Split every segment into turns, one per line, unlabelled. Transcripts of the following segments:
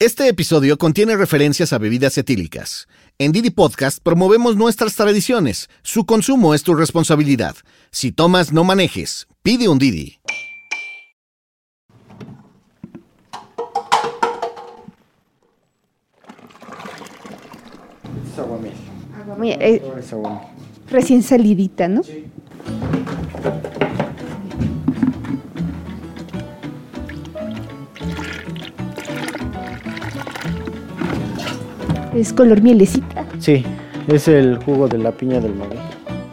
Este episodio contiene referencias a bebidas etílicas. En Didi Podcast promovemos nuestras tradiciones. Su consumo es tu responsabilidad. Si tomas, no manejes. Pide un Didi.
Es aguamiel.
Muy- eh,
Es aguamiel.
recién salidita, ¿no? Es color mielecita.
Sí, es el jugo de la piña del maguey.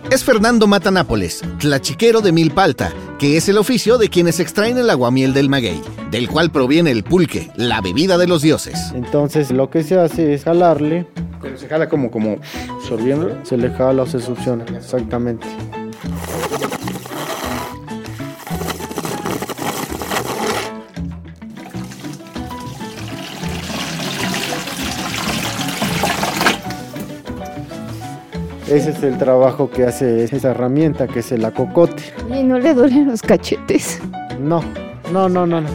Es Fernando Matanápoles, tlachiquero de Milpalta, que es el oficio de quienes extraen el aguamiel del maguey, del cual proviene el pulque, la bebida de los dioses.
Entonces lo que se hace es jalarle. Pero se jala como, como sorbiendo. Se le jala o se succiona, exactamente. Ese es el trabajo que hace esa herramienta que es el acocote.
Y no le duelen los cachetes.
No, no, no, no. no.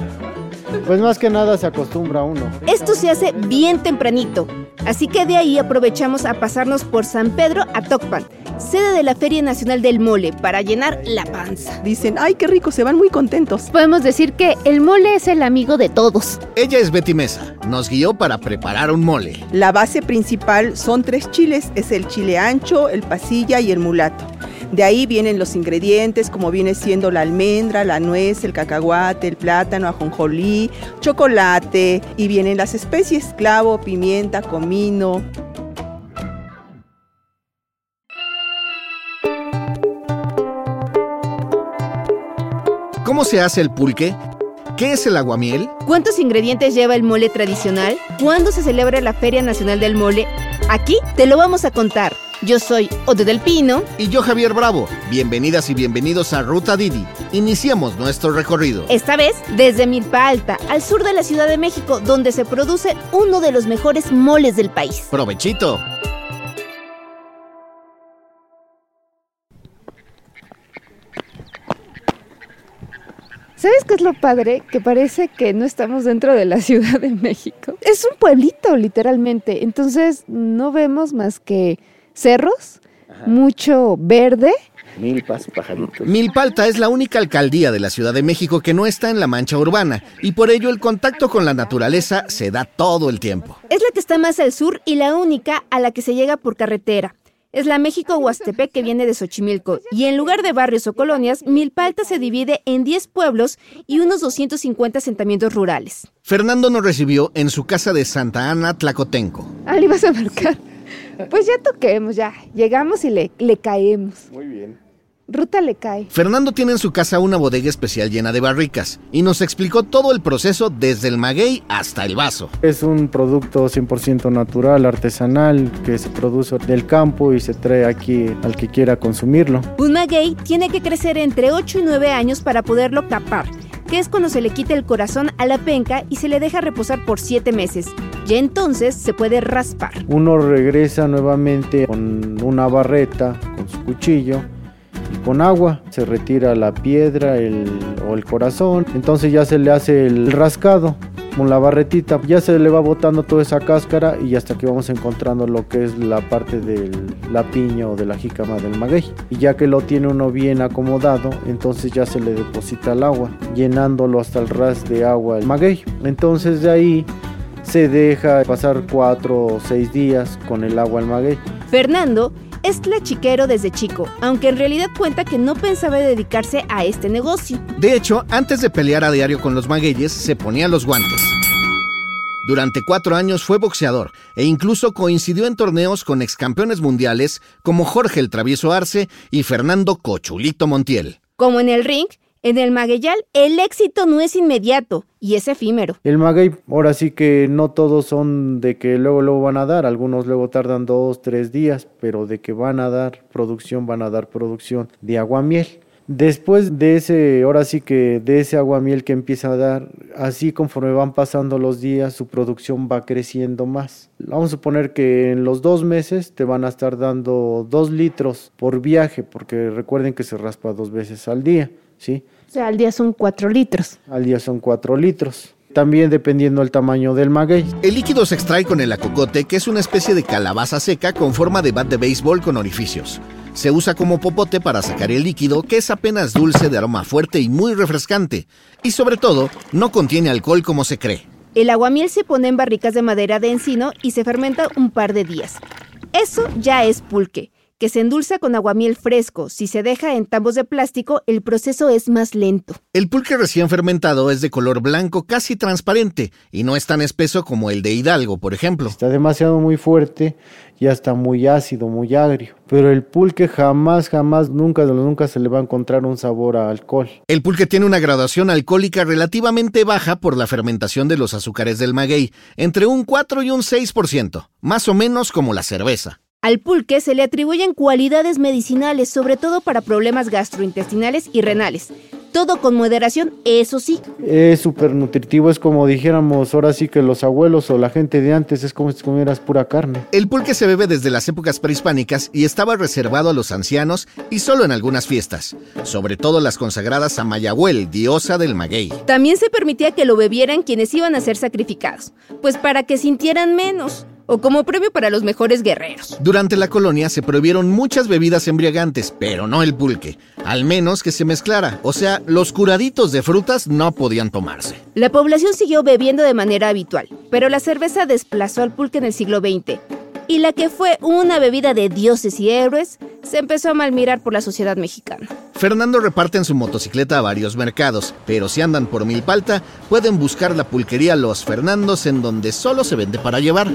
Pues más que nada se acostumbra uno.
Esto se hace bien tempranito, así que de ahí aprovechamos a pasarnos por San Pedro a Tocpan, sede de la Feria Nacional del Mole, para llenar la panza.
Dicen, ay, qué rico, se van muy contentos.
Podemos decir que el mole es el amigo de todos.
Ella es Betty Mesa, nos guió para preparar un mole.
La base principal son tres chiles, es el chile ancho, el pasilla y el mulato. De ahí vienen los ingredientes, como viene siendo la almendra, la nuez, el cacahuate, el plátano, ajonjolí, chocolate, y vienen las especies, clavo, pimienta, comino.
¿Cómo se hace el pulque? ¿Qué es el aguamiel?
¿Cuántos ingredientes lleva el mole tradicional? ¿Cuándo se celebra la Feria Nacional del Mole? Aquí te lo vamos a contar. Yo soy Ode del Pino.
Y yo Javier Bravo. Bienvenidas y bienvenidos a Ruta Didi. Iniciamos nuestro recorrido.
Esta vez desde Milpa Alta, al sur de la Ciudad de México, donde se produce uno de los mejores moles del país.
Provechito.
¿Sabes qué es lo padre? Que parece que no estamos dentro de la Ciudad de México. Es un pueblito, literalmente. Entonces no vemos más que cerros, mucho verde.
Milpas, pajaritos.
Milpalta es la única alcaldía de la Ciudad de México que no está en la mancha urbana y por ello el contacto con la naturaleza se da todo el tiempo.
Es la que está más al sur y la única a la que se llega por carretera. Es la México Huastepec que viene de Xochimilco y en lugar de barrios o colonias, Milpalta se divide en 10 pueblos y unos 250 asentamientos rurales.
Fernando nos recibió en su casa de Santa Ana, Tlacotenco.
Ah, le ibas a marcar. Pues ya toquemos, ya. Llegamos y le, le caemos.
Muy bien.
Ruta le cae.
Fernando tiene en su casa una bodega especial llena de barricas y nos explicó todo el proceso desde el maguey hasta el vaso.
Es un producto 100% natural, artesanal, que se produce del campo y se trae aquí al que quiera consumirlo.
Un maguey tiene que crecer entre 8 y 9 años para poderlo capar, que es cuando se le quita el corazón a la penca y se le deja reposar por 7 meses. Ya entonces se puede raspar.
Uno regresa nuevamente con una barreta, con su cuchillo y con agua. Se retira la piedra o el corazón. Entonces ya se le hace el rascado con la barretita. Ya se le va botando toda esa cáscara y hasta que vamos encontrando lo que es la parte de la piña o de la jícama del maguey. Y ya que lo tiene uno bien acomodado, entonces ya se le deposita el agua, llenándolo hasta el ras de agua el maguey. Entonces de ahí se deja pasar cuatro o seis días con el agua al maguey.
Fernando es tlachiquero desde chico, aunque en realidad cuenta que no pensaba dedicarse a este negocio.
De hecho, antes de pelear a diario con los magueyes, se ponía los guantes. Durante cuatro años fue boxeador e incluso coincidió en torneos con excampeones mundiales como Jorge el Travieso Arce y Fernando Cochulito Montiel.
Como en el ring, en el magueyal el éxito no es inmediato y es efímero.
El maguey, ahora sí que no todos son de que luego luego van a dar, algunos luego tardan dos, tres días, pero de que van a dar producción, van a dar producción de aguamiel. Después de ese, ahora sí que de ese aguamiel que empieza a dar, así conforme van pasando los días, su producción va creciendo más. Vamos a suponer que en los dos meses te van a estar dando dos litros por viaje, porque recuerden que se raspa dos veces al día, ¿sí?
O sea, al día son cuatro litros.
Al día son cuatro litros. También dependiendo del tamaño del maguey.
El líquido se extrae con el acocote, que es una especie de calabaza seca con forma de bat de béisbol con orificios. Se usa como popote para sacar el líquido, que es apenas dulce de aroma fuerte y muy refrescante. Y sobre todo, no contiene alcohol como se cree.
El aguamiel se pone en barricas de madera de encino y se fermenta un par de días. Eso ya es pulque que se endulza con aguamiel fresco. Si se deja en tambos de plástico, el proceso es más lento.
El pulque recién fermentado es de color blanco casi transparente y no es tan espeso como el de Hidalgo, por ejemplo.
Está demasiado muy fuerte, ya está muy ácido, muy agrio. Pero el pulque jamás, jamás, nunca, nunca se le va a encontrar un sabor a alcohol.
El pulque tiene una graduación alcohólica relativamente baja por la fermentación de los azúcares del maguey, entre un 4 y un 6%, más o menos como la cerveza.
Al pulque se le atribuyen cualidades medicinales, sobre todo para problemas gastrointestinales y renales. Todo con moderación, eso sí.
Es súper nutritivo, es como dijéramos ahora sí que los abuelos o la gente de antes es como si comieras pura carne.
El pulque se bebe desde las épocas prehispánicas y estaba reservado a los ancianos y solo en algunas fiestas, sobre todo las consagradas a Mayahuel, diosa del maguey.
También se permitía que lo bebieran quienes iban a ser sacrificados, pues para que sintieran menos o como premio para los mejores guerreros.
Durante la colonia se prohibieron muchas bebidas embriagantes, pero no el pulque, al menos que se mezclara, o sea, los curaditos de frutas no podían tomarse.
La población siguió bebiendo de manera habitual, pero la cerveza desplazó al pulque en el siglo XX. Y la que fue una bebida de dioses y héroes se empezó a malmirar por la sociedad mexicana.
Fernando reparte en su motocicleta a varios mercados, pero si andan por Milpalta, pueden buscar la pulquería Los Fernandos en donde solo se vende para llevar.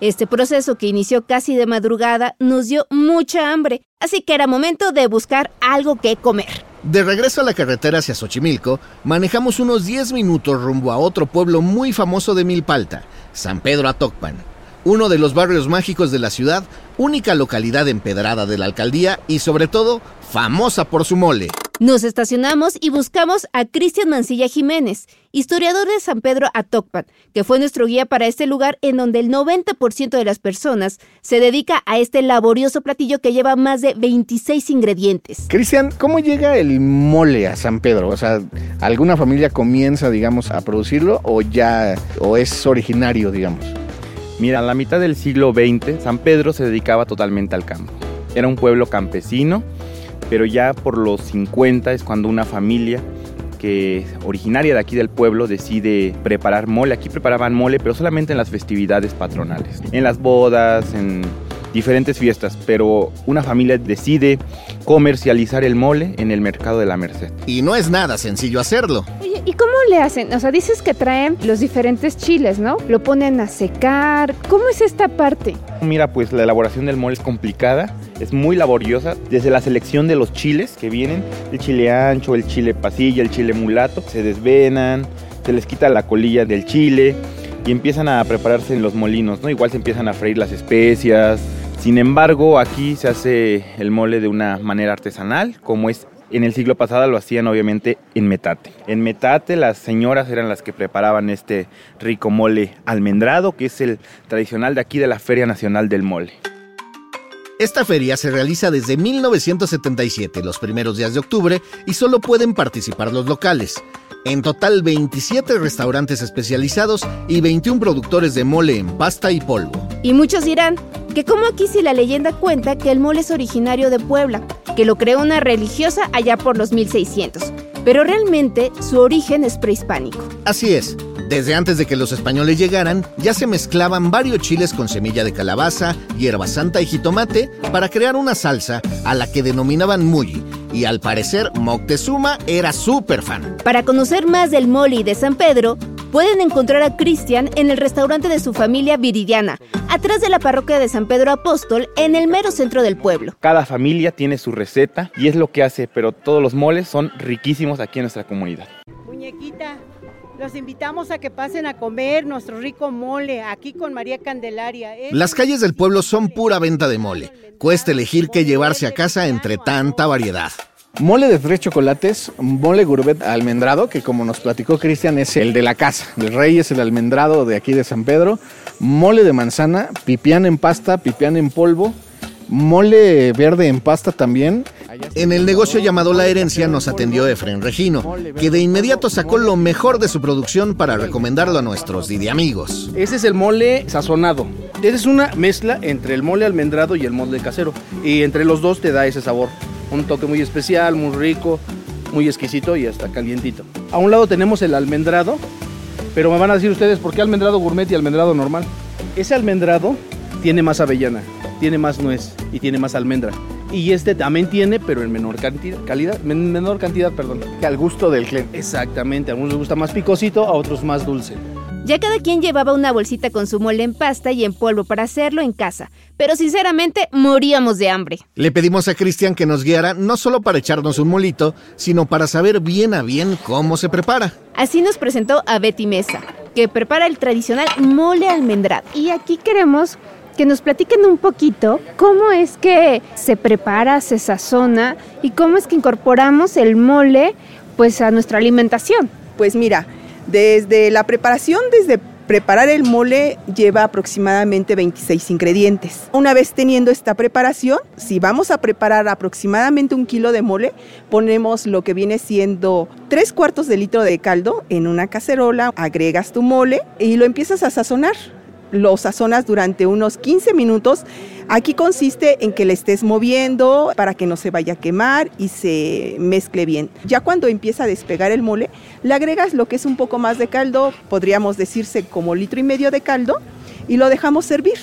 Este proceso que inició casi de madrugada nos dio mucha hambre, así que era momento de buscar algo que comer.
De regreso a la carretera hacia Xochimilco, manejamos unos 10 minutos rumbo a otro pueblo muy famoso de Milpalta, San Pedro Atocpan, uno de los barrios mágicos de la ciudad, única localidad empedrada de la alcaldía y sobre todo famosa por su mole.
Nos estacionamos y buscamos a Cristian Mancilla Jiménez, historiador de San Pedro Atocpan, que fue nuestro guía para este lugar en donde el 90% de las personas se dedica a este laborioso platillo que lleva más de 26 ingredientes.
Cristian, ¿cómo llega el mole a San Pedro? O sea, ¿alguna familia comienza, digamos, a producirlo o ya, o es originario, digamos?
Mira, a la mitad del siglo XX, San Pedro se dedicaba totalmente al campo. Era un pueblo campesino pero ya por los 50 es cuando una familia que originaria de aquí del pueblo decide preparar mole. Aquí preparaban mole, pero solamente en las festividades patronales, en las bodas, en diferentes fiestas, pero una familia decide comercializar el mole en el mercado de la Merced.
Y no es nada sencillo hacerlo.
Oye, ¿y cómo le hacen? O sea, dices que traen los diferentes chiles, ¿no? Lo ponen a secar. ¿Cómo es esta parte?
Mira, pues la elaboración del mole es complicada, es muy laboriosa, desde la selección de los chiles que vienen, el chile ancho, el chile pasilla, el chile mulato, se desvenan, se les quita la colilla del chile y empiezan a prepararse en los molinos, ¿no? Igual se empiezan a freír las especias, sin embargo, aquí se hace el mole de una manera artesanal, como es en el siglo pasado lo hacían obviamente en metate. En metate las señoras eran las que preparaban este rico mole almendrado, que es el tradicional de aquí de la Feria Nacional del Mole.
Esta feria se realiza desde 1977, los primeros días de octubre, y solo pueden participar los locales. En total 27 restaurantes especializados y 21 productores de mole en pasta y polvo.
Y muchos dirán que como aquí si la leyenda cuenta que el mole es originario de Puebla, que lo creó una religiosa allá por los 1600, pero realmente su origen es prehispánico.
Así es. Desde antes de que los españoles llegaran, ya se mezclaban varios chiles con semilla de calabaza, hierba santa y jitomate para crear una salsa a la que denominaban mulli, y al parecer Moctezuma era súper fan.
Para conocer más del mole de San Pedro, pueden encontrar a Cristian en el restaurante de su familia Viridiana, atrás de la parroquia de San Pedro Apóstol, en el mero centro del pueblo.
Cada familia tiene su receta y es lo que hace, pero todos los moles son riquísimos aquí en nuestra comunidad.
Muñequita, los invitamos a que pasen a comer nuestro rico mole aquí con María Candelaria.
Las calles del pueblo son pura venta de mole. Cuesta elegir qué llevarse a casa entre tanta variedad.
Mole de tres chocolates, mole gourmet almendrado, que como nos platicó Cristian es el de la casa. El rey es el almendrado de aquí de San Pedro. Mole de manzana, pipián en pasta, pipián en polvo. Mole verde en pasta también.
En el negocio llamado La Herencia nos atendió Efren Regino, que de inmediato sacó lo mejor de su producción para recomendarlo a nuestros Didi amigos.
Ese es el mole sazonado. Esa es una mezcla entre el mole almendrado y el mole casero. Y entre los dos te da ese sabor. Un toque muy especial, muy rico, muy exquisito y hasta calientito. A un lado tenemos el almendrado, pero me van a decir ustedes por qué almendrado gourmet y almendrado normal. Ese almendrado tiene más avellana, tiene más nuez y tiene más almendra. Y este también tiene, pero en menor cantidad, calidad, menor cantidad, perdón.
Que al gusto del cliente.
Exactamente, a algunos les gusta más picosito, a otros más dulce.
Ya cada quien llevaba una bolsita con su mole en pasta y en polvo para hacerlo en casa, pero sinceramente moríamos de hambre.
Le pedimos a Cristian que nos guiara no solo para echarnos un molito, sino para saber bien a bien cómo se prepara.
Así nos presentó a Betty Mesa, que prepara el tradicional mole almendrado.
Y aquí queremos que nos platiquen un poquito cómo es que se prepara, se sazona y cómo es que incorporamos el mole pues a nuestra alimentación.
Pues mira, desde la preparación, desde preparar el mole lleva aproximadamente 26 ingredientes. Una vez teniendo esta preparación, si vamos a preparar aproximadamente un kilo de mole, ponemos lo que viene siendo tres cuartos de litro de caldo en una cacerola, agregas tu mole y lo empiezas a sazonar lo sazonas durante unos 15 minutos. Aquí consiste en que le estés moviendo para que no se vaya a quemar y se mezcle bien. Ya cuando empieza a despegar el mole, le agregas lo que es un poco más de caldo, podríamos decirse como litro y medio de caldo, y lo dejamos servir.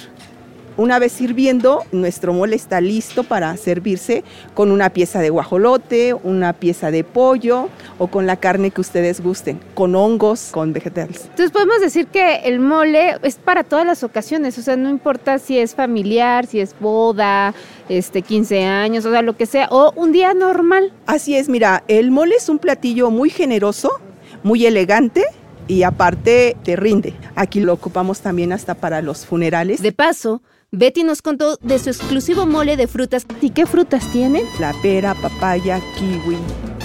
Una vez sirviendo, nuestro mole está listo para servirse con una pieza de guajolote, una pieza de pollo o con la carne que ustedes gusten, con hongos, con vegetales.
Entonces podemos decir que el mole es para todas las ocasiones, o sea, no importa si es familiar, si es boda, este 15 años, o sea, lo que sea, o un día normal.
Así es, mira, el mole es un platillo muy generoso, muy elegante y aparte te rinde. Aquí lo ocupamos también hasta para los funerales.
De paso, Betty nos contó de su exclusivo mole de frutas.
¿Y qué frutas tienen?
La pera, papaya, kiwi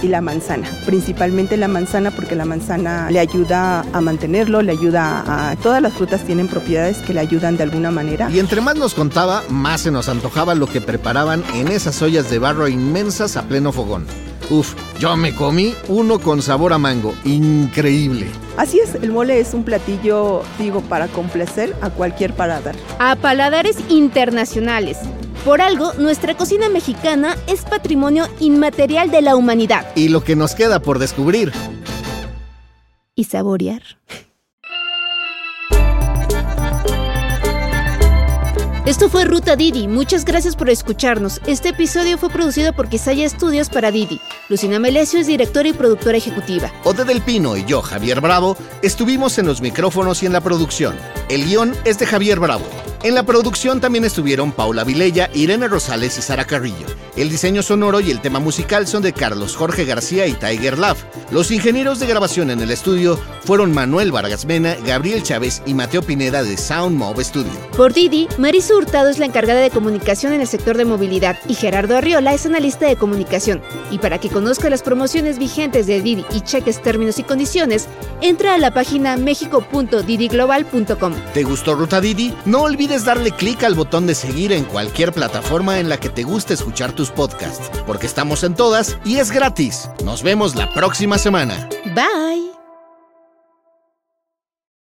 y la manzana. Principalmente la manzana porque la manzana le ayuda a mantenerlo, le ayuda a... Todas las frutas tienen propiedades que le ayudan de alguna manera.
Y entre más nos contaba, más se nos antojaba lo que preparaban en esas ollas de barro inmensas a pleno fogón. Uf, yo me comí uno con sabor a mango. Increíble.
Así es, el mole es un platillo, digo, para complacer a cualquier paladar.
A paladares internacionales. Por algo, nuestra cocina mexicana es patrimonio inmaterial de la humanidad.
Y lo que nos queda por descubrir.
Y saborear. Esto fue Ruta Didi. Muchas gracias por escucharnos. Este episodio fue producido por Quisaya Estudios para Didi. Lucina Melesio es directora y productora ejecutiva.
Ode del Pino y yo, Javier Bravo, estuvimos en los micrófonos y en la producción. El guion es de Javier Bravo. En la producción también estuvieron Paula Vilella, Irene Rosales y Sara Carrillo. El diseño sonoro y el tema musical son de Carlos Jorge García y Tiger Love. Los ingenieros de grabación en el estudio fueron Manuel Vargas Mena, Gabriel Chávez y Mateo Pineda de Sound Mob Studio.
Por Didi, Marisa Hurtado es la encargada de comunicación en el sector de movilidad y Gerardo Arriola es analista de comunicación. Y para que conozca las promociones vigentes de Didi y cheques términos y condiciones, entra a la página mexico.didiglobal.com.
¿Te gustó Ruta Didi? No olvides darle clic al botón de seguir en cualquier plataforma en la que te guste escuchar tus podcasts, porque estamos en todas y es gratis. Nos vemos la próxima semana.
Bye.